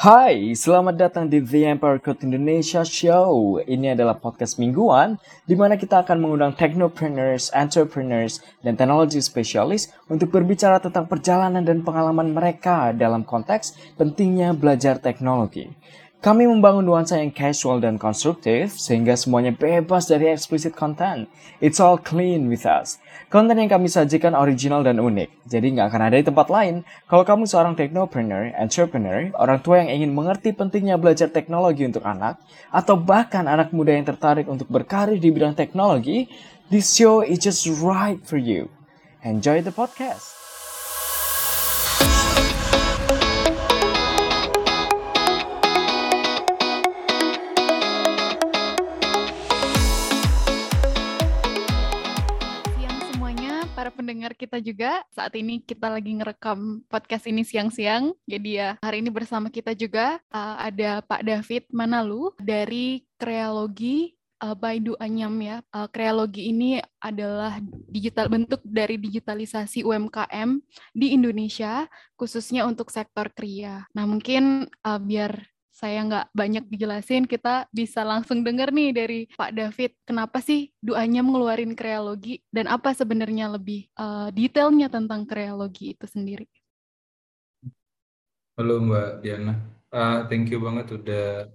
Hai, selamat datang di The Empire Code Indonesia Show. Ini adalah podcast mingguan di mana kita akan mengundang technopreneurs, entrepreneurs, dan teknologi spesialis untuk berbicara tentang perjalanan dan pengalaman mereka dalam konteks pentingnya belajar teknologi. Kami membangun nuansa yang casual dan konstruktif sehingga semuanya bebas dari explicit content. It's all clean with us. Konten yang kami sajikan original dan unik, jadi nggak akan ada di tempat lain. Kalau kamu seorang technopreneur, entrepreneur, orang tua yang ingin mengerti pentingnya belajar teknologi untuk anak, atau bahkan anak muda yang tertarik untuk berkarir di bidang teknologi, this show is just right for you. Enjoy the podcast. Pendengar kita juga. Saat ini kita lagi ngerekam podcast ini siang-siang. Jadi ya hari ini bersama kita juga uh, ada Pak David Manalu dari Kreologi uh, by Anyam ya. Uh, kreologi ini adalah digital bentuk dari digitalisasi UMKM di Indonesia, khususnya untuk sektor kria. Nah mungkin uh, biar saya nggak banyak dijelasin, kita bisa langsung dengar nih dari Pak David, kenapa sih doanya mengeluarkan kreologi dan apa sebenarnya lebih uh, detailnya tentang kreologi itu sendiri. Halo Mbak Diana, uh, thank you banget udah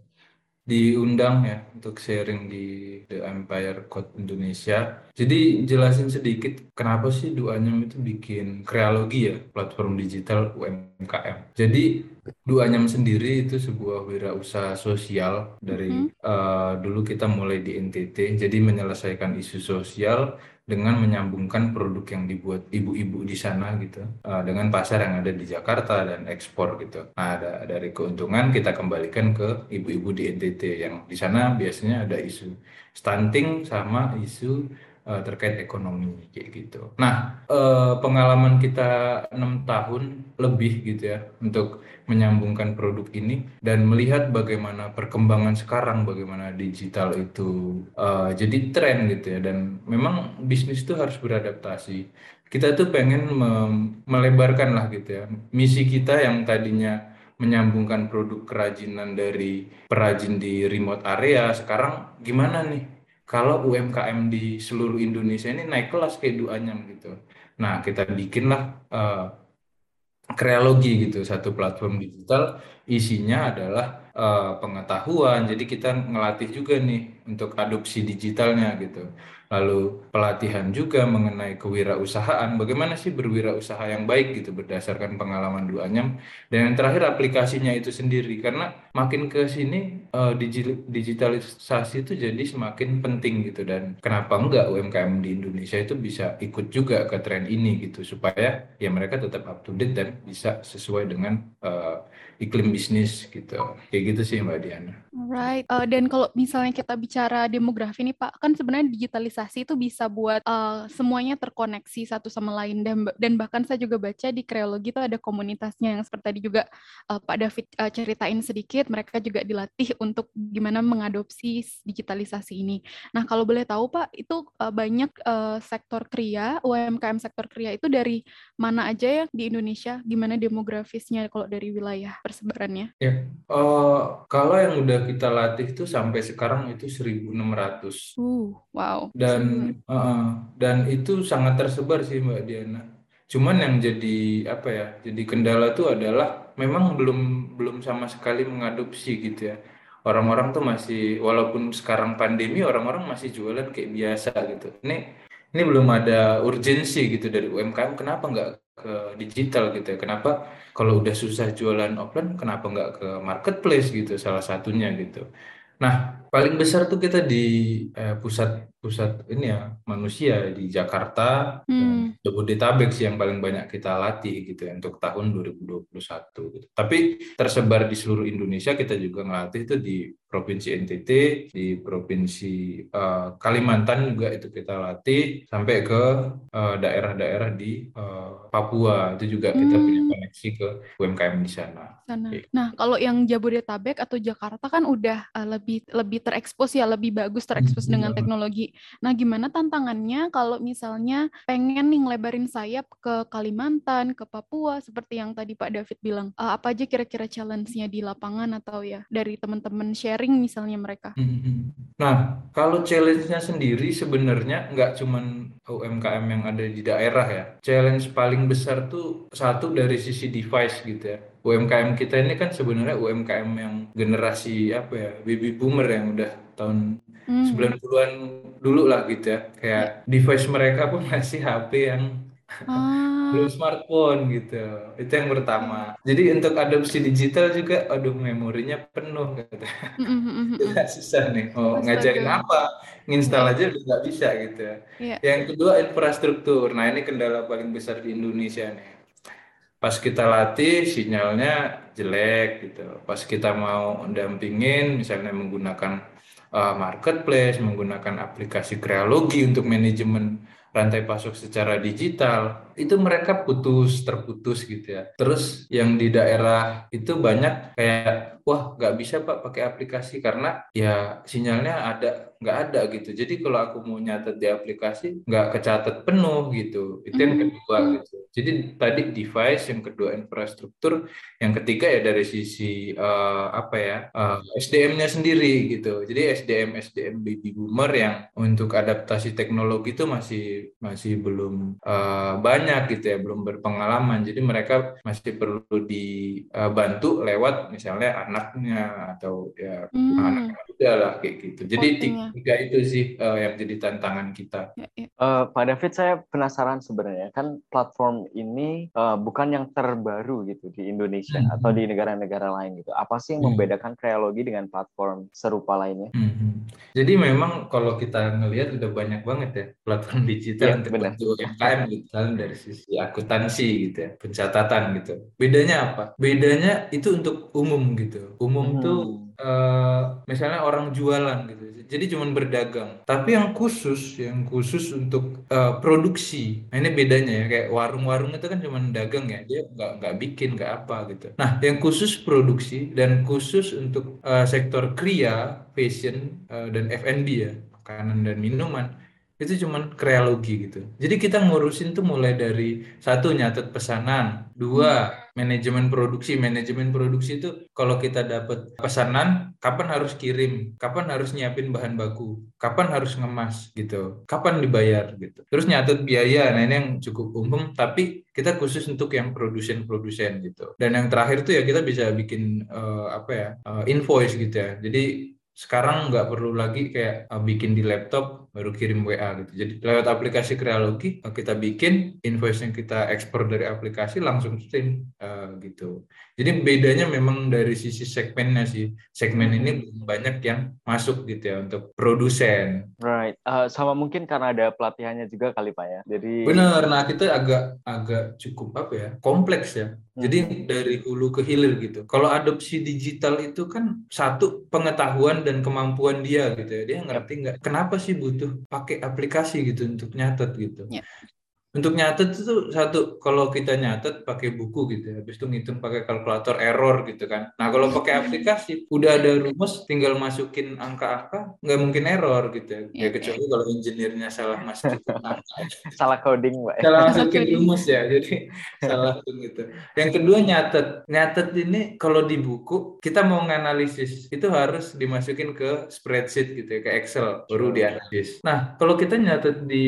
diundang ya untuk sharing di The Empire Code Indonesia. Jadi jelasin sedikit kenapa sih Duanyam itu bikin kreologi ya, platform digital UMKM. Jadi Duanyam sendiri itu sebuah wirausaha sosial dari mm -hmm. uh, dulu kita mulai di NTT, jadi menyelesaikan isu sosial dengan menyambungkan produk yang dibuat ibu-ibu di sana gitu uh, dengan pasar yang ada di Jakarta dan ekspor gitu. Nah, ada dari keuntungan kita kembalikan ke ibu-ibu di NTT yang di sana biasanya ada isu stunting sama isu uh, terkait ekonomi kayak gitu. Nah, uh, pengalaman kita enam tahun lebih gitu ya untuk menyambungkan produk ini dan melihat bagaimana perkembangan sekarang, bagaimana digital itu uh, jadi tren gitu ya dan memang bisnis itu harus beradaptasi. Kita tuh pengen me melebarkan lah gitu ya misi kita yang tadinya menyambungkan produk kerajinan dari perajin di remote area sekarang gimana nih kalau UMKM di seluruh Indonesia ini naik kelas kayak duanyam gitu. Nah, kita bikinlah uh, kreologi gitu, satu platform digital isinya adalah uh, pengetahuan. Jadi kita ngelatih juga nih untuk adopsi digitalnya gitu. Lalu pelatihan juga mengenai kewirausahaan, bagaimana sih berwirausaha yang baik gitu berdasarkan pengalaman Duanyam, dan yang terakhir aplikasinya itu sendiri, karena makin ke sini uh, digitalisasi itu jadi semakin penting gitu, dan kenapa enggak UMKM di Indonesia itu bisa ikut juga ke tren ini gitu, supaya ya mereka tetap up to date dan bisa sesuai dengan uh, iklim bisnis gitu, kayak gitu sih Mbak Diana. Right. Uh, dan kalau misalnya kita bicara demografi nih Pak, kan sebenarnya digitalisasi itu bisa buat uh, semuanya terkoneksi satu sama lain dan dan bahkan saya juga baca di kreologi itu ada komunitasnya yang seperti tadi juga uh, Pak David uh, ceritain sedikit, mereka juga dilatih untuk gimana mengadopsi digitalisasi ini. Nah kalau boleh tahu Pak, itu uh, banyak uh, sektor kria, UMKM sektor kria itu dari mana aja ya di Indonesia? Gimana demografisnya kalau dari wilayah persebarannya? Ya, uh, kalau yang udah kita latih tuh sampai sekarang itu 1.600. Uh, wow. Dan uh, dan itu sangat tersebar sih Mbak Diana. Cuman yang jadi apa ya? Jadi kendala tuh adalah memang belum belum sama sekali mengadopsi gitu ya. Orang-orang tuh masih walaupun sekarang pandemi orang-orang masih jualan kayak biasa gitu. Ini ini belum ada urgensi gitu dari UMKM kenapa nggak ke digital gitu ya? Kenapa kalau udah susah jualan offline kenapa nggak ke marketplace gitu salah satunya gitu? Nah paling besar tuh kita di eh, pusat pusat ini ya manusia di Jakarta hmm. Jabodetabek sih yang paling banyak kita latih gitu ya untuk tahun 2021 gitu. Tapi tersebar di seluruh Indonesia kita juga ngelatih itu di provinsi NTT, di provinsi uh, Kalimantan juga itu kita latih sampai ke daerah daerah-daerah di uh, Papua itu juga kita punya hmm. koneksi ke UMKM di sana. sana. Okay. Nah kalau yang Jabodetabek atau Jakarta kan udah uh, lebih lebih terekspos ya lebih bagus terekspos hmm. dengan teknologi Nah, gimana tantangannya kalau misalnya pengen nih ngelebarin sayap ke Kalimantan, ke Papua, seperti yang tadi Pak David bilang. Uh, apa aja kira-kira challenge-nya di lapangan atau ya dari teman-teman sharing misalnya mereka? Hmm. Nah, kalau challenge-nya sendiri sebenarnya nggak cuman UMKM yang ada di daerah ya. Challenge paling besar tuh satu dari sisi device gitu ya. UMKM kita ini kan sebenarnya UMKM yang generasi apa ya, baby boomer yang udah tahun hmm. 90-an dulu lah gitu ya. Kayak yeah. device mereka pun masih HP yang ah. belum smartphone gitu. Itu yang pertama. Jadi untuk adopsi digital juga aduh memorinya penuh gitu. Tidak susah nih. Oh, ngajarin apa? Nginstal aja udah nggak bisa gitu ya. Yeah. Yang kedua infrastruktur. Nah, ini kendala paling besar di Indonesia nih pas kita latih sinyalnya jelek gitu. Pas kita mau dampingin misalnya menggunakan uh, marketplace, menggunakan aplikasi kreologi untuk manajemen rantai pasok secara digital, itu mereka putus, terputus gitu ya. Terus yang di daerah itu banyak kayak, wah nggak bisa Pak pakai aplikasi karena ya sinyalnya ada nggak ada gitu. Jadi kalau aku mau nyatet di aplikasi nggak kecatat penuh gitu. Itu yang hmm. kedua gitu. Jadi tadi device, yang kedua infrastruktur, yang ketiga ya dari sisi uh, apa ya uh, eh, SDM-nya sendiri gitu. Jadi SDM SDM baby boomer yang untuk adaptasi teknologi itu masih masih belum uh, banyak gitu ya, belum berpengalaman. Jadi mereka masih perlu dibantu lewat misalnya anaknya atau ya hmm. anak muda lah kayak gitu. Jadi tiga itu sih uh, yang jadi tantangan kita. Uh, Pak David, saya penasaran sebenarnya kan platform ini uh, bukan yang terbaru gitu di Indonesia hmm. atau di negara-negara lain gitu. Apa sih yang hmm. membedakan kreologi dengan platform serupa lainnya? Hmm. Jadi memang kalau kita ngelihat udah banyak banget ya platform digital ya, untuk bantu UMKM gitu kan dari sisi akuntansi gitu ya, pencatatan gitu. Bedanya apa? Bedanya itu untuk umum gitu. Umum hmm. tuh uh, misalnya orang jualan gitu. Jadi cuma berdagang. Tapi yang khusus yang khusus untuk uh, produksi. Nah ini bedanya ya. Kayak warung-warung itu kan cuma dagang ya. Dia nggak nggak bikin nggak apa gitu. Nah yang khusus produksi dan khusus untuk uh, sektor kria fashion uh, dan F&B ya. Makanan dan minuman itu cuman kreologi gitu. Jadi kita ngurusin tuh mulai dari satu nyatet pesanan, dua manajemen produksi. Manajemen produksi itu kalau kita dapat pesanan, kapan harus kirim, kapan harus nyiapin bahan baku, kapan harus ngemas gitu, kapan dibayar gitu. Terus nyatet biaya, nah ini yang cukup umum, tapi kita khusus untuk yang produsen-produsen gitu. Dan yang terakhir tuh ya kita bisa bikin uh, apa ya uh, invoice gitu ya. Jadi sekarang nggak perlu lagi kayak uh, bikin di laptop baru kirim WA gitu. Jadi lewat aplikasi Krealogi uh, kita bikin invoice yang kita ekspor dari aplikasi langsung stream uh, gitu. Jadi bedanya memang dari sisi segmennya sih. Segmen ini belum banyak yang masuk gitu ya untuk produsen. Right. Uh, sama mungkin karena ada pelatihannya juga kali Pak ya. Jadi Benar. Nah, kita agak agak cukup apa ya? Kompleks ya. Jadi hmm. dari hulu ke hilir gitu. Kalau adopsi digital itu kan satu pengetahuan dan kemampuan dia gitu ya. Dia ngerti nggak kenapa sih butuh pakai aplikasi gitu untuk nyatet gitu. Yeah untuk nyatet itu satu kalau kita nyatet pakai buku gitu ya habis itu ngitung pakai kalkulator error gitu kan. Nah kalau pakai aplikasi udah ada rumus tinggal masukin angka-angka nggak mungkin error gitu ya, ya, ya kecuali ya. kalau injinirnya salah masukin angka. Salah coding mbak. Salah masukin rumus ya jadi salah gitu. Yang kedua nyatet. Nyatet ini kalau di buku kita mau nganalisis itu harus dimasukin ke spreadsheet gitu ya ke Excel baru dianalisis. Nah kalau kita nyatet di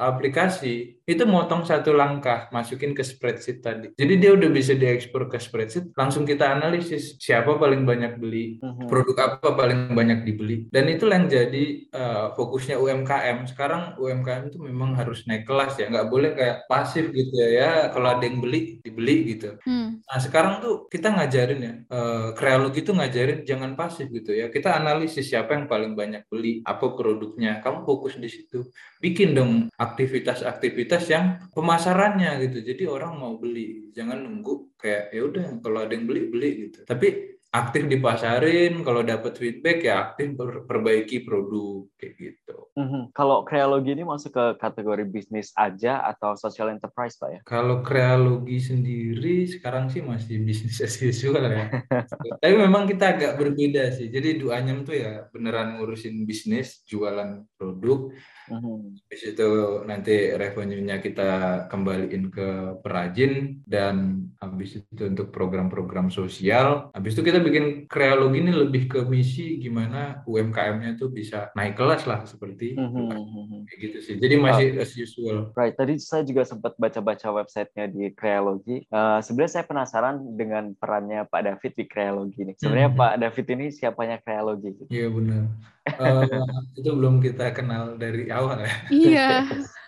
aplikasi itu motong satu langkah masukin ke spreadsheet tadi. Jadi dia udah bisa diekspor ke spreadsheet, langsung kita analisis siapa paling banyak beli, mhm. produk apa paling banyak dibeli. Dan itu yang jadi uh, fokusnya UMKM. Sekarang UMKM itu memang harus naik kelas ya, nggak boleh kayak pasif gitu ya. Ya kalau ada yang beli dibeli gitu. Hmm. Nah sekarang tuh kita ngajarin ya, uh, kreologi itu ngajarin jangan pasif gitu ya. Kita analisis siapa yang paling banyak beli, apa produknya. Kamu fokus di situ. Bikin dong aktivitas-aktivitas aktivitas yang pemasarannya gitu. Jadi orang mau beli, jangan nunggu kayak ya udah kalau ada yang beli beli gitu. Tapi aktif dipasarin, kalau dapat feedback ya aktif perbaiki produk kayak gitu. Mm-hmm. Kalau kreologi ini masuk ke kategori bisnis aja atau social enterprise pak ya? Kalau kreologi sendiri sekarang sih masih bisnis as usual ya. Tapi memang kita agak berbeda sih. Jadi Duanyam tuh ya beneran ngurusin bisnis, jualan produk. Hmm. Habis itu nanti revenue-nya kita kembaliin ke perajin dan habis itu untuk program-program sosial. Habis itu kita bikin kreologi ini lebih ke misi gimana UMKM-nya tuh bisa naik kelas lah seperti hmm. kayak gitu sih. Jadi masih uh, as usual. Right. Tadi saya juga sempat baca-baca websitenya di kreologi. Uh, sebenarnya saya penasaran dengan perannya Pak David di kreologi ini. Sebenarnya hmm. Pak David ini siapanya kreologi? Iya benar uh, itu belum kita kenal dari awal ya. Iya.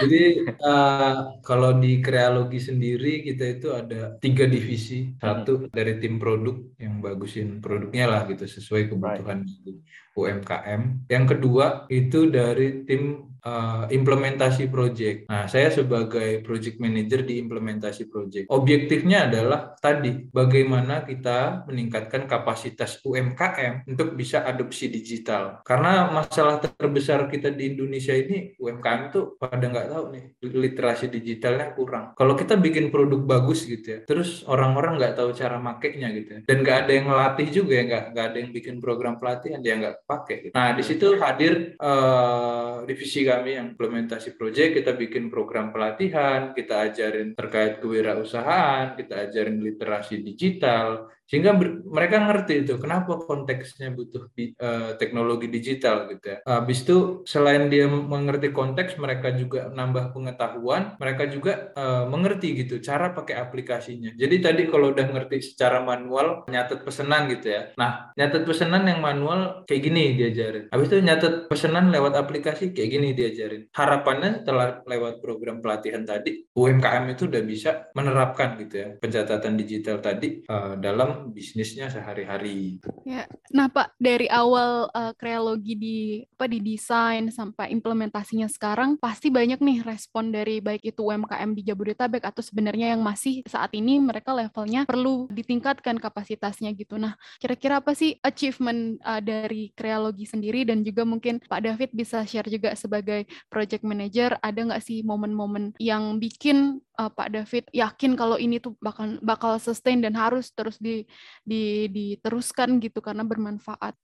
Jadi uh, kalau di kreologi sendiri kita itu ada tiga divisi. Satu hmm. dari tim produk yang bagusin produknya lah gitu sesuai kebutuhan right. UMKM. Yang kedua itu dari tim uh, implementasi project. Nah, saya sebagai project manager di implementasi project. Objektifnya adalah tadi bagaimana kita meningkatkan kapasitas UMKM untuk bisa adopsi digital. Karena masalah terbesar kita di Indonesia ini UMKM tuh pada nggak tahu nih literasi digitalnya kurang. Kalau kita bikin produk bagus gitu ya, terus orang-orang nggak tahu cara makainya gitu ya, dan nggak ada yang ngelatih juga ya, nggak nggak ada yang bikin program pelatihan dia nggak pakai. Gitu. Nah di situ hadir uh, divisi kami yang implementasi project, kita bikin program pelatihan, kita ajarin terkait kewirausahaan, kita ajarin literasi digital, sehingga mereka ngerti itu kenapa konteksnya butuh di, uh, teknologi digital gitu ya. Habis itu selain dia mengerti konteks, mereka juga nambah pengetahuan, mereka juga uh, mengerti gitu cara pakai aplikasinya. Jadi tadi kalau udah ngerti secara manual nyatet pesanan gitu ya. Nah, nyatet pesanan yang manual kayak gini diajarin. Habis itu nyatet pesanan lewat aplikasi kayak gini diajarin. Harapannya setelah lewat program pelatihan tadi, UMKM itu udah bisa menerapkan gitu ya pencatatan digital tadi uh, dalam bisnisnya sehari-hari. Ya, nah Pak dari awal uh, kreologi di apa di desain sampai implementasinya sekarang pasti banyak nih respon dari baik itu UMKM di Jabodetabek atau sebenarnya yang masih saat ini mereka levelnya perlu ditingkatkan kapasitasnya gitu. Nah, kira-kira apa sih achievement uh, dari kreologi sendiri dan juga mungkin Pak David bisa share juga sebagai project manager ada nggak sih momen-momen yang bikin uh, Pak David yakin kalau ini tuh bakal bakal sustain dan harus terus di, di diteruskan gitu karena bermanfaat.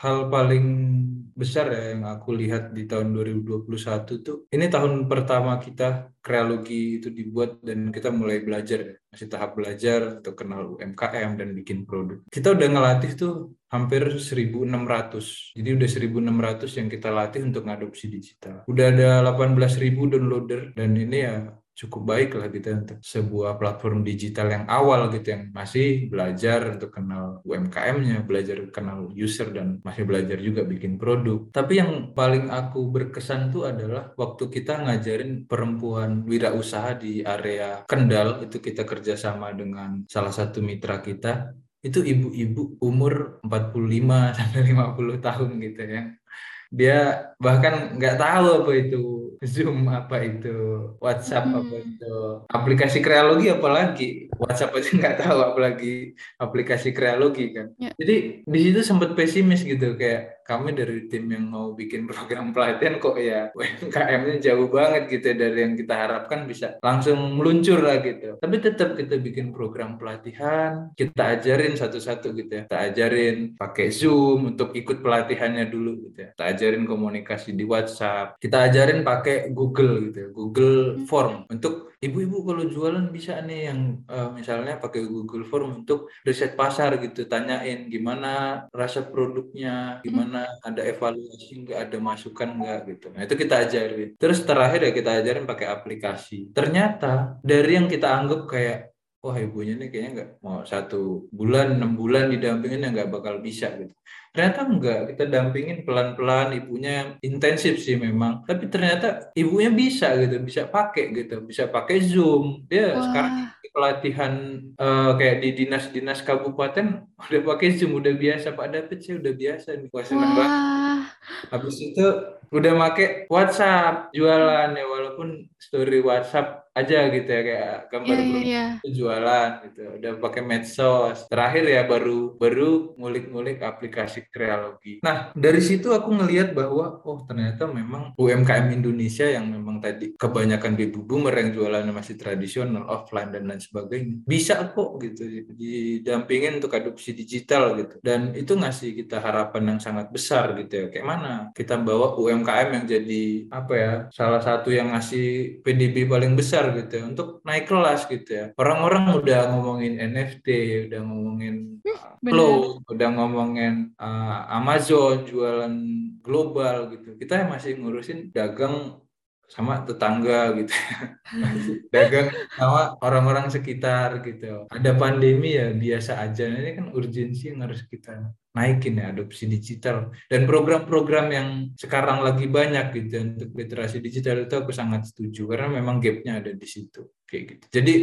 Hal paling besar ya yang aku lihat di tahun 2021 tuh ini tahun pertama kita kreologi itu dibuat dan kita mulai belajar ya. Masih tahap belajar untuk kenal UMKM dan bikin produk. Kita udah ngelatih tuh hampir 1.600. Jadi udah 1.600 yang kita latih untuk ngadopsi digital. Udah ada 18.000 downloader dan ini ya cukup baik lah gitu ya untuk sebuah platform digital yang awal gitu yang masih belajar untuk kenal UMKM-nya, belajar kenal user dan masih belajar juga bikin produk. Tapi yang paling aku berkesan tuh adalah waktu kita ngajarin perempuan wirausaha di area Kendal itu kita kerjasama dengan salah satu mitra kita itu ibu-ibu umur 45 sampai 50 tahun gitu ya dia bahkan nggak tahu apa itu Zoom apa itu WhatsApp hmm. apa itu aplikasi kreologi apalagi WhatsApp aja nggak tahu apalagi aplikasi kreologi kan ya. jadi di situ sempat pesimis gitu kayak kami dari tim yang mau bikin program pelatihan kok ya UMKM-nya jauh banget gitu dari yang kita harapkan bisa langsung meluncur lah gitu. Tapi tetap kita bikin program pelatihan, kita ajarin satu-satu gitu ya. Kita ajarin pakai Zoom untuk ikut pelatihannya dulu gitu ya. Kita ajarin komunikasi di WhatsApp, kita ajarin pakai Google gitu ya, Google hmm. Form untuk ibu-ibu kalau jualan bisa nih yang uh, misalnya pakai Google Form untuk riset pasar gitu tanyain gimana rasa produknya gimana ada evaluasi nggak ada masukan nggak gitu. Nah itu kita ajarin. Terus terakhir ya kita ajarin pakai aplikasi. Ternyata dari yang kita anggap kayak wah ibunya nih kayaknya nggak mau satu bulan enam bulan didampingin ya nggak bakal bisa gitu. Ternyata enggak kita dampingin pelan-pelan ibunya intensif sih memang. Tapi ternyata ibunya bisa gitu bisa pakai gitu bisa pakai zoom. Dia Wah. sekarang pelatihan uh, kayak di dinas-dinas kabupaten udah pakai zoom udah biasa. Pak David sih udah biasa nih wah seneng banget. Habis itu udah make WhatsApp jualan ya walaupun story WhatsApp aja gitu ya kayak gambar produk iya. itu jualan gitu. Udah pakai medsos. Terakhir ya baru baru ngulik-ngulik aplikasi Krealogi. Nah dari situ aku ngelihat bahwa oh ternyata memang UMKM Indonesia yang memang tadi kebanyakan baby boomer yang jualannya masih tradisional offline dan lain sebagainya bisa kok gitu didampingin untuk adopsi digital gitu. Dan itu ngasih kita harapan yang sangat besar gitu ya. Kayak mana kita bawa UMKM yang jadi apa ya salah satu yang ngasih PDB paling besar gitu ya untuk naik kelas gitu ya orang-orang udah ngomongin NFT udah ngomongin bener. Flow udah ngomongin uh, Amazon jualan global gitu kita masih ngurusin dagang sama tetangga gitu dagang sama orang-orang sekitar gitu. Ada pandemi ya biasa aja. Nah, ini kan urgensi yang harus kita naikin ya adopsi digital. Dan program-program yang sekarang lagi banyak gitu ya, untuk literasi digital itu aku sangat setuju karena memang gapnya ada di situ kayak gitu. Jadi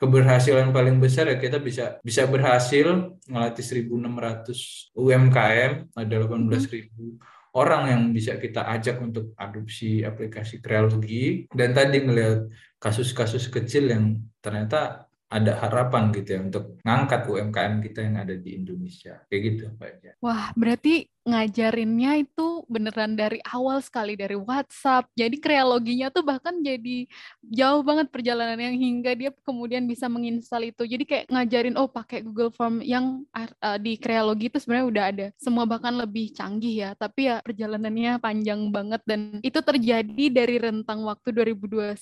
keberhasilan paling besar ya kita bisa bisa berhasil ngelatih 1.600 UMKM ada 18.000 orang yang bisa kita ajak untuk adopsi aplikasi Kreologi dan tadi melihat kasus-kasus kecil yang ternyata ada harapan gitu ya untuk ngangkat UMKM kita yang ada di Indonesia kayak gitu Pak. Wah, berarti ngajarinnya itu beneran dari awal sekali dari WhatsApp. Jadi kreologinya tuh bahkan jadi jauh banget perjalanan yang hingga dia kemudian bisa menginstal itu. Jadi kayak ngajarin oh pakai Google Form yang uh, di kreologi itu sebenarnya udah ada. Semua bahkan lebih canggih ya, tapi ya perjalanannya panjang banget dan itu terjadi dari rentang waktu 2021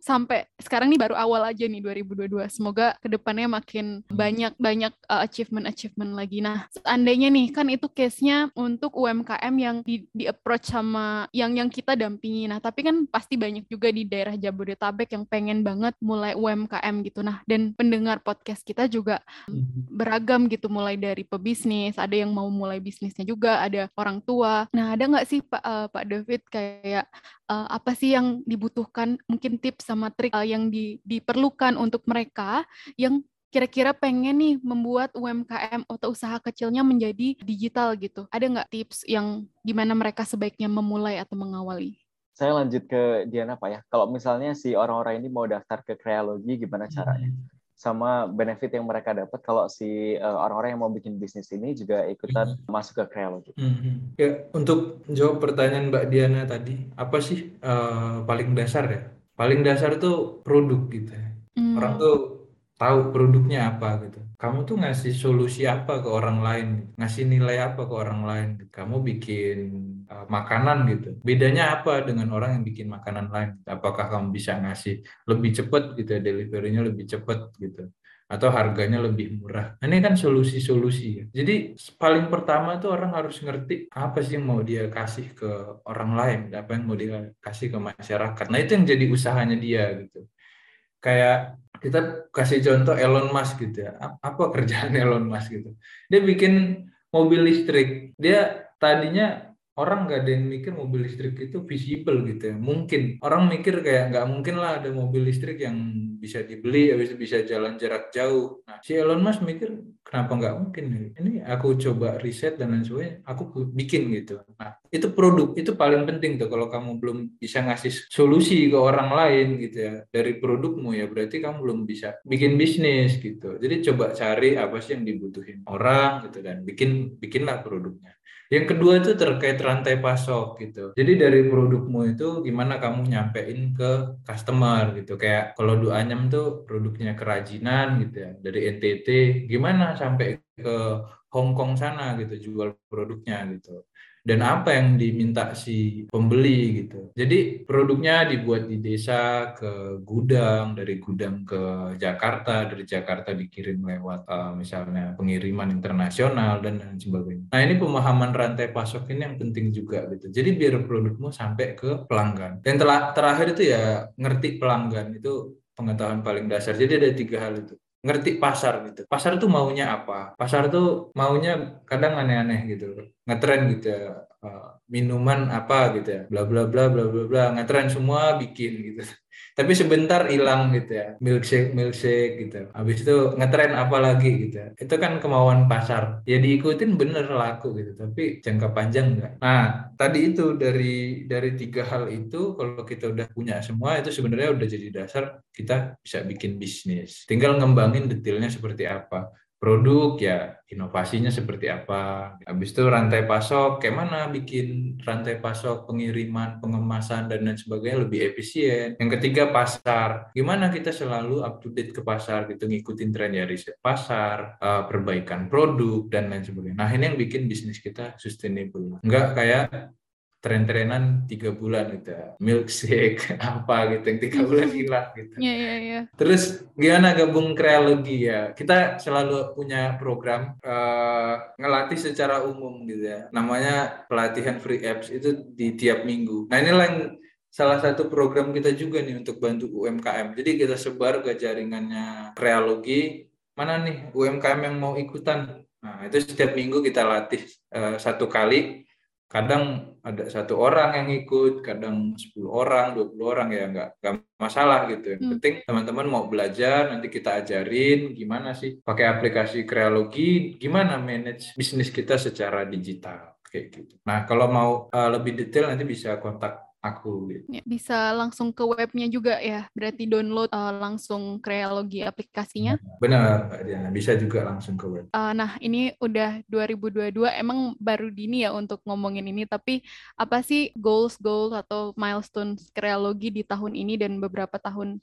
sampai sekarang nih baru awal aja nih 2022. Semoga ke depannya makin banyak-banyak uh, achievement-achievement lagi. Nah, seandainya nih kan itu case-nya untuk UMKM yang di, di approach sama yang yang kita dampingi. Nah, tapi kan pasti banyak juga di daerah Jabodetabek yang pengen banget mulai UMKM gitu. Nah, dan pendengar podcast kita juga beragam gitu, mulai dari pebisnis, ada yang mau mulai bisnisnya juga, ada orang tua. Nah, ada nggak sih Pak uh, Pak David kayak uh, apa sih yang dibutuhkan, mungkin tips sama trik uh, yang di, diperlukan untuk mereka yang kira-kira pengen nih membuat UMKM atau usaha kecilnya menjadi digital gitu. Ada nggak tips yang gimana mereka sebaiknya memulai atau mengawali? Saya lanjut ke Diana Pak ya. Kalau misalnya si orang-orang ini mau daftar ke kreologi, gimana caranya? Sama benefit yang mereka dapat kalau si orang-orang yang mau bikin bisnis ini juga ikutan hmm. masuk ke kreologi. Hmm. Ya, untuk jawab pertanyaan Mbak Diana tadi, apa sih uh, paling dasar ya? Paling dasar tuh produk gitu. Hmm. Orang tuh tahu produknya apa gitu. Kamu tuh ngasih solusi apa ke orang lain, ngasih nilai apa ke orang lain. Kamu bikin uh, makanan gitu. Bedanya apa dengan orang yang bikin makanan lain? Apakah kamu bisa ngasih lebih cepat gitu, deliverynya lebih cepat gitu, atau harganya lebih murah? Nah, ini kan solusi-solusi. Ya. Jadi paling pertama tuh orang harus ngerti apa sih yang mau dia kasih ke orang lain, apa yang mau dia kasih ke masyarakat. Nah itu yang jadi usahanya dia gitu. Kayak kita kasih contoh Elon Musk gitu ya. Apa kerjaan Elon Musk gitu? Dia bikin mobil listrik. Dia tadinya orang nggak ada yang mikir mobil listrik itu visible gitu ya. Mungkin orang mikir kayak nggak mungkin lah ada mobil listrik yang bisa dibeli, habis bisa jalan jarak jauh. Nah, si Elon Musk mikir kenapa nggak mungkin? Ini aku coba riset dan lain sebagainya, aku bikin gitu. Nah, itu produk itu paling penting tuh kalau kamu belum bisa ngasih solusi ke orang lain gitu ya dari produkmu ya berarti kamu belum bisa bikin bisnis gitu. Jadi coba cari apa sih yang dibutuhin orang gitu dan bikin bikinlah produknya. Yang kedua itu terkait rantai pasok gitu. Jadi dari produkmu itu gimana kamu nyampein ke customer gitu. Kayak kalau Duanyam tuh produknya kerajinan gitu ya dari NTT, gimana sampai ke Hong Kong sana gitu jual produknya gitu dan apa yang diminta si pembeli gitu. Jadi produknya dibuat di desa ke gudang, dari gudang ke Jakarta, dari Jakarta dikirim lewat uh, misalnya pengiriman internasional dan lain sebagainya. Nah ini pemahaman rantai pasok ini yang penting juga gitu. Jadi biar produkmu sampai ke pelanggan. Dan telah, terakhir itu ya ngerti pelanggan itu pengetahuan paling dasar. Jadi ada tiga hal itu ngerti pasar gitu. Pasar tuh maunya apa? Pasar tuh maunya kadang aneh-aneh gitu. Ngetren gitu ya. Uh, minuman apa gitu ya. Bla bla bla bla bla bla. Ngetren semua bikin gitu. Tapi sebentar hilang gitu ya milkshake milkshake gitu. Habis itu ngetren apa lagi gitu. Itu kan kemauan pasar. Ya diikutin bener laku gitu tapi jangka panjang enggak nah tadi itu dari dari tiga hal itu kalau kita udah punya semua itu sebenarnya udah jadi dasar kita bisa bikin bisnis. Tinggal ngembangin detailnya seperti apa produk ya inovasinya seperti apa. Habis itu rantai pasok, kayak mana bikin rantai pasok, pengiriman, pengemasan, dan lain sebagainya lebih efisien. Yang ketiga pasar, gimana kita selalu up to date ke pasar gitu, ngikutin tren ya riset pasar, eh, perbaikan produk, dan lain sebagainya. Nah ini yang bikin bisnis kita sustainable. Enggak kayak tren-trenan tiga bulan gitu ya. milkshake apa gitu yang tiga bulan hilang gitu. Iya iya iya. Terus gimana gabung kreologi ya? Kita selalu punya program uh, ngelatih secara umum gitu ya. Namanya pelatihan free apps itu di tiap minggu. Nah inilah yang salah satu program kita juga nih untuk bantu UMKM. Jadi kita sebar ke jaringannya kreologi. Mana nih UMKM yang mau ikutan? Nah itu setiap minggu kita latih uh, satu kali kadang ada satu orang yang ikut, kadang 10 orang, 20 orang ya nggak nggak masalah gitu. Yang hmm. penting teman-teman mau belajar, nanti kita ajarin gimana sih pakai aplikasi Kreologi, gimana manage bisnis kita secara digital kayak gitu. Nah kalau mau uh, lebih detail nanti bisa kontak aku gitu. Ya, bisa langsung ke webnya juga ya, berarti download uh, langsung Kreologi aplikasinya. Benar, Mbak Diana, bisa juga langsung ke web. Uh, nah, ini udah 2022, emang baru dini ya untuk ngomongin ini, tapi apa sih goals goals atau milestones Kreologi di tahun ini dan beberapa tahun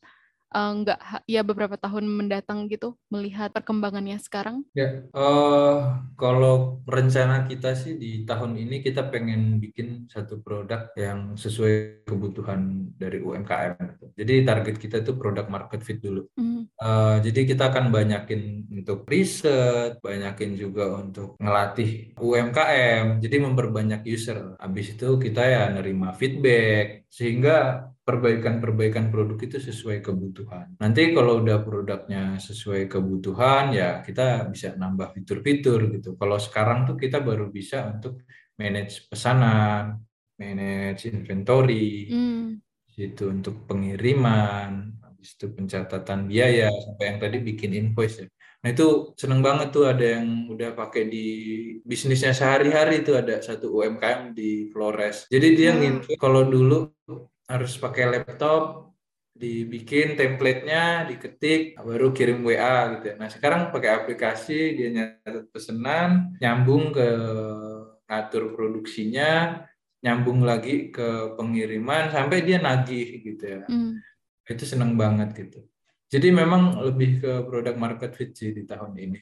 uh, nggak ya beberapa tahun mendatang gitu melihat perkembangannya sekarang? Ya, uh, kalau rencana kita sih di tahun ini kita pengen bikin satu produk yang sesuai kebutuhan dari UMKM. Jadi target kita itu produk market fit dulu. Mm. Uh, jadi kita akan banyakin untuk riset, banyakin juga untuk ngelatih UMKM. Jadi memperbanyak user. Habis itu kita ya nerima feedback sehingga perbaikan-perbaikan produk itu sesuai kebutuhan. Nanti kalau udah produknya sesuai kebutuhan ya kita bisa nambah fitur-fitur gitu. Kalau sekarang tuh kita baru bisa untuk manage pesanan, manage inventory, hmm. itu untuk pengiriman, habis itu pencatatan biaya sampai yang tadi bikin invoice ya. Nah itu seneng banget tuh ada yang udah pakai di bisnisnya sehari-hari itu ada satu UMKM di Flores. Jadi dia hmm. kalau dulu harus pakai laptop dibikin template-nya, diketik, baru kirim WA gitu. Ya. Nah sekarang pakai aplikasi, dia nyatet pesanan, nyambung ke ngatur produksinya, nyambung lagi ke pengiriman, sampai dia nagih gitu ya. Hmm. Itu seneng banget gitu. Jadi memang lebih ke produk market fit sih di tahun ini.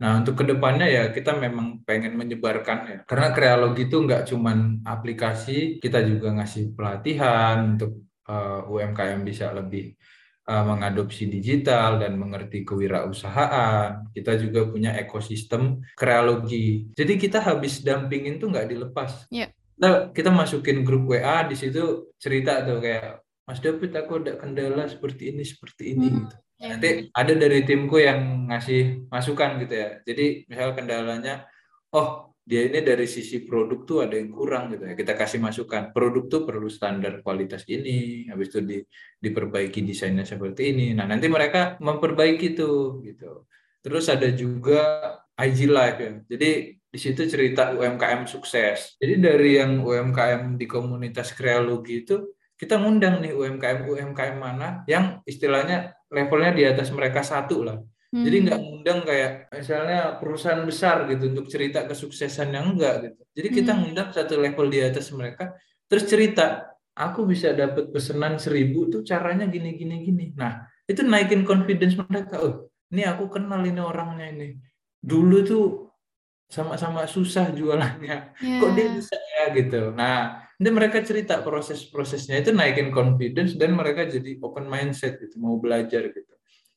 Nah, untuk ke depannya ya kita memang pengen menyebarkan ya. Karena kreologi itu nggak cuman aplikasi, kita juga ngasih pelatihan untuk uh, eh, UMKM bisa lebih uh, mengadopsi digital dan mengerti kewirausahaan. Kita juga punya ekosistem kreologi. Jadi kita habis dampingin tuh nggak dilepas. Yeah. Kita, kita masukin grup WA di situ cerita tuh kayak Mas David aku ada kendala seperti ini seperti ini hmm. gitu. Nanti ada dari timku yang ngasih masukan gitu ya. Jadi misal kendalanya, oh dia ini dari sisi produk tuh ada yang kurang gitu ya. Kita kasih masukan. Produk tuh perlu standar kualitas ini, habis itu di, diperbaiki desainnya seperti ini. Nah nanti mereka memperbaiki tuh gitu. Terus ada juga IG Live ya. Jadi di situ cerita UMKM sukses. Jadi dari yang UMKM di komunitas kreologi itu kita ngundang nih UMKM UMKM mana yang istilahnya levelnya di atas mereka satu lah. Hmm. Jadi nggak ngundang kayak misalnya perusahaan besar gitu untuk cerita kesuksesan yang enggak gitu. Jadi kita hmm. ngundang satu level di atas mereka, terus cerita, aku bisa dapat pesanan seribu tuh caranya gini gini gini. Nah itu naikin confidence mereka. Oh ini aku kenal ini orangnya ini. Dulu tuh sama-sama susah jualannya. Yeah. Kok dia bisa ya gitu. Nah nanti mereka cerita proses-prosesnya itu naikin confidence dan mereka jadi open mindset gitu mau belajar gitu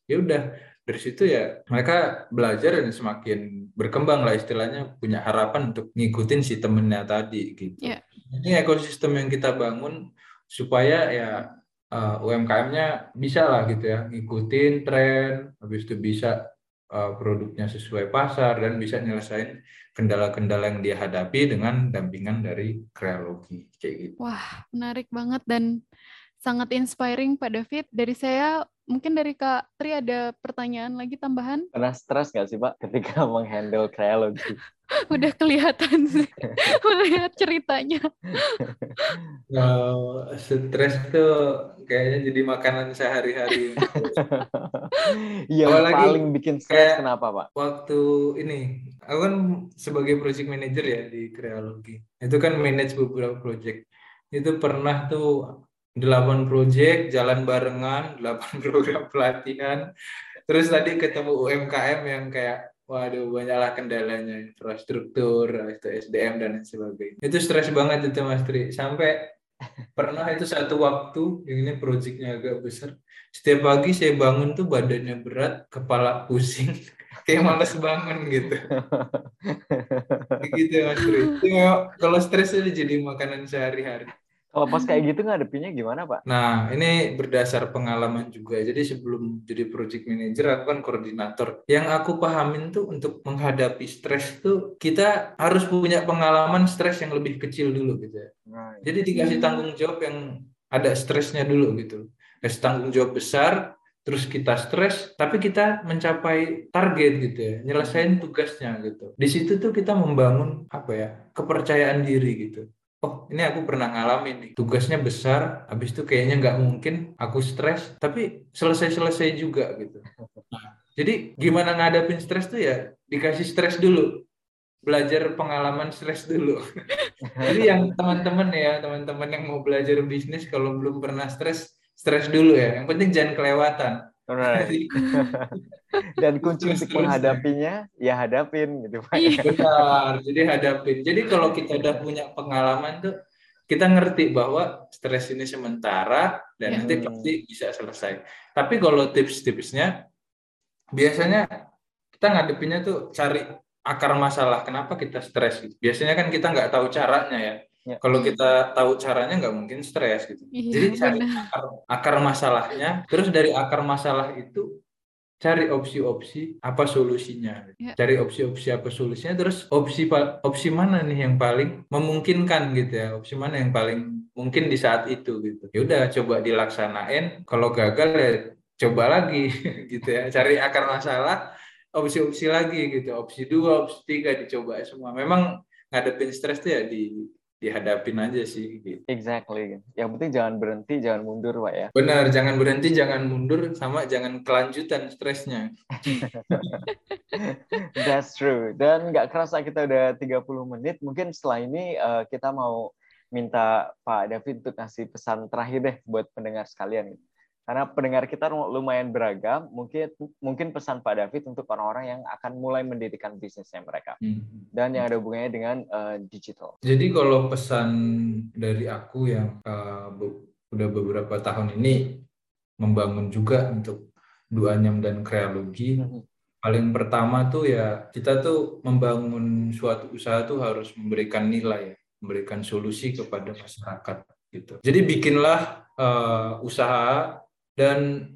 ya udah dari situ ya mereka belajar dan semakin berkembang lah istilahnya punya harapan untuk ngikutin si temennya tadi gitu yeah. ini ekosistem yang kita bangun supaya ya uh, UMKM-nya bisa lah gitu ya ngikutin tren habis itu bisa produknya sesuai pasar dan bisa nyelesain kendala-kendala yang dia hadapi dengan dampingan dari kreologi kayak gitu. Wah, menarik banget dan sangat inspiring Pak David. Dari saya Mungkin dari Kak Tri ada pertanyaan lagi tambahan? Pernah stres nggak sih Pak ketika menghandle kreologi? Udah kelihatan sih melihat ceritanya. Wow, stres tuh kayaknya jadi makanan sehari-hari. Iya, paling bikin stres kenapa Pak? Waktu ini, aku kan sebagai project manager ya di kreologi. Itu kan manage beberapa project. Itu pernah tuh delapan project jalan barengan, delapan program pelatihan. Terus tadi ketemu UMKM yang kayak waduh banyaklah kendalanya infrastruktur, itu SDM dan lain sebagainya. Itu stres banget itu Mas Tri. Sampai pernah itu satu waktu yang ini proyeknya agak besar. Setiap pagi saya bangun tuh badannya berat, kepala pusing, kayak males bangun gitu. gitu Mas Tri. Kalau stres itu jadi makanan sehari-hari. Kalau pas kayak gitu ngadepinnya gimana, Pak? Nah, ini berdasar pengalaman juga. Jadi sebelum jadi project manager, aku kan koordinator. Yang aku pahamin tuh untuk menghadapi stres tuh kita harus punya pengalaman stres yang lebih kecil dulu gitu ya. Jadi dikasih tanggung jawab yang ada stresnya dulu gitu. Kasih tanggung jawab besar, terus kita stres, tapi kita mencapai target gitu ya, nyelesain tugasnya gitu. Di situ tuh kita membangun apa ya, kepercayaan diri gitu oh ini aku pernah ngalamin nih. Tugasnya besar habis itu kayaknya nggak mungkin aku stres tapi selesai-selesai juga gitu. Jadi gimana ngadapin stres tuh ya dikasih stres dulu. Belajar pengalaman stres dulu. Jadi yang teman-teman ya teman-teman yang mau belajar bisnis kalau belum pernah stres stres dulu ya. Yang penting jangan kelewatan Right. Dan kunci untuk menghadapinya ya hadapin gitu Pak. Iya. Benar, jadi hadapin. Jadi kalau kita udah punya pengalaman tuh kita ngerti bahwa stres ini sementara dan ya. nanti pasti bisa selesai. Tapi kalau tips-tipsnya biasanya kita ngadepinnya tuh cari akar masalah kenapa kita stres gitu. Biasanya kan kita nggak tahu caranya ya. Ya. Kalau kita tahu caranya nggak mungkin stres gitu. Iya, Jadi cari akar, akar masalahnya, terus dari akar masalah itu cari opsi-opsi apa solusinya. Ya. Cari opsi-opsi apa solusinya, terus opsi opsi mana nih yang paling memungkinkan gitu ya. Opsi mana yang paling mungkin di saat itu gitu. Ya udah coba dilaksanain. Kalau gagal ya coba lagi gitu ya. Cari akar masalah, opsi-opsi lagi gitu. Opsi dua, opsi tiga dicoba semua. Memang ngadepin stres tuh ya di dihadapin aja sih gitu. Exactly. Yang penting jangan berhenti, jangan mundur, Pak ya. Benar, jangan berhenti, jangan mundur sama jangan kelanjutan stresnya. That's true. Dan nggak kerasa kita udah 30 menit. Mungkin setelah ini uh, kita mau minta Pak David untuk kasih pesan terakhir deh buat pendengar sekalian karena pendengar kita lumayan beragam, mungkin mungkin pesan Pak David untuk orang-orang yang akan mulai mendirikan bisnisnya mereka hmm. dan yang ada hubungannya dengan uh, digital. Jadi kalau pesan dari aku yang uh, be udah beberapa tahun ini membangun juga untuk Duanyam dan Kreologi, hmm. paling pertama tuh ya kita tuh membangun suatu usaha tuh harus memberikan nilai, memberikan solusi kepada masyarakat gitu. Jadi bikinlah uh, usaha dan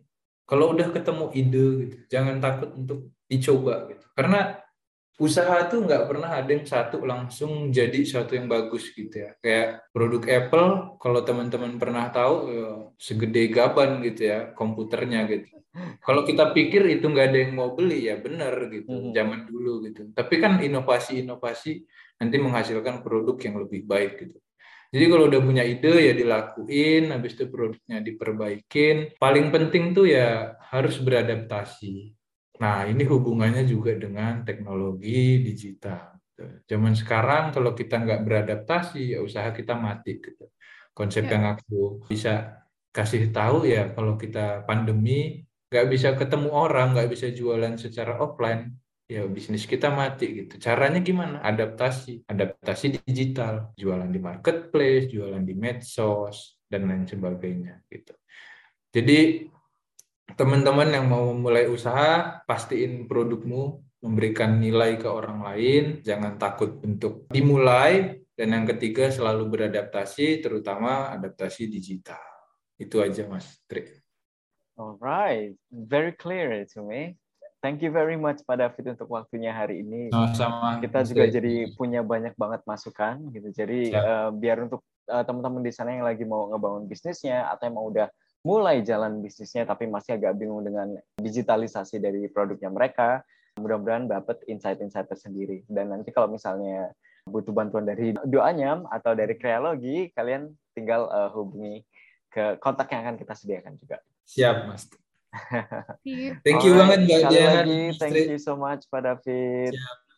kalau udah ketemu ide gitu jangan takut untuk dicoba gitu. Karena usaha tuh nggak pernah ada yang satu langsung jadi satu yang bagus gitu ya. Kayak produk Apple kalau teman-teman pernah tahu ya, segede gaban gitu ya komputernya gitu. Kalau kita pikir itu nggak ada yang mau beli ya benar gitu hmm. zaman dulu gitu. Tapi kan inovasi-inovasi nanti menghasilkan produk yang lebih baik gitu jadi kalau udah punya ide ya dilakuin, habis itu produknya diperbaikin. Paling penting tuh ya harus beradaptasi. Nah ini hubungannya juga dengan teknologi digital. Zaman sekarang kalau kita nggak beradaptasi ya usaha kita mati gitu. Konsep ya. yang aku bisa kasih tahu ya kalau kita pandemi nggak bisa ketemu orang, nggak bisa jualan secara offline, ya bisnis kita mati gitu. Caranya gimana? Adaptasi, adaptasi digital, jualan di marketplace, jualan di medsos dan lain sebagainya gitu. Jadi teman-teman yang mau memulai usaha, pastiin produkmu memberikan nilai ke orang lain, jangan takut untuk dimulai dan yang ketiga selalu beradaptasi terutama adaptasi digital. Itu aja Mas Tri. Alright, very clear to me. Thank you very much Pak David untuk waktunya hari ini. Sama-sama. Kita juga Ray. jadi punya banyak banget masukan gitu. Jadi Siap. eh, biar untuk eh, teman-teman di sana yang lagi mau ngebangun bisnisnya atau yang mau udah mulai jalan bisnisnya tapi masih agak bingung dengan digitalisasi dari produknya mereka, mudah-mudahan dapat insight-insight tersendiri. Dan nanti kalau misalnya butuh bantuan dari doanya atau dari kreologi, kalian tinggal eh, hubungi ke kontak yang akan kita sediakan juga. Siap, Mas. Sip. Thank you banget Mbak Mas thank you so much Pak David.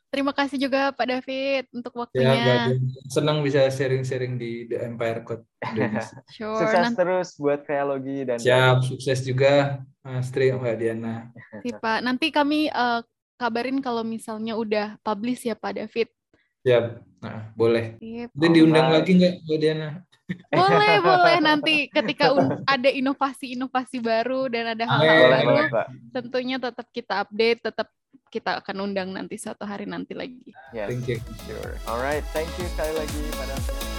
Terima kasih juga Pak David untuk Ya, Mbak waktunya. Senang bisa sharing-sharing di The Empire Code. Sure. Sukses Nanti terus buat kreologi dan Siap, sukses juga Mas Tri, Mbak Diana. sih, Pak. Nanti kami eh, kabarin kalau misalnya udah publish ya Pak David. Siap. Nah, boleh. Sip. Nanti diundang lagi nggak Mbak Diana? Boleh, boleh nanti ketika ada inovasi-inovasi baru dan ada hal-hal Boleh, boleh baru, Pak. tentunya tetap kita update, tetap kita akan undang nanti suatu hari nanti lagi. Yes, Thank you. sure. Alright, thank you sekali lagi Pak David.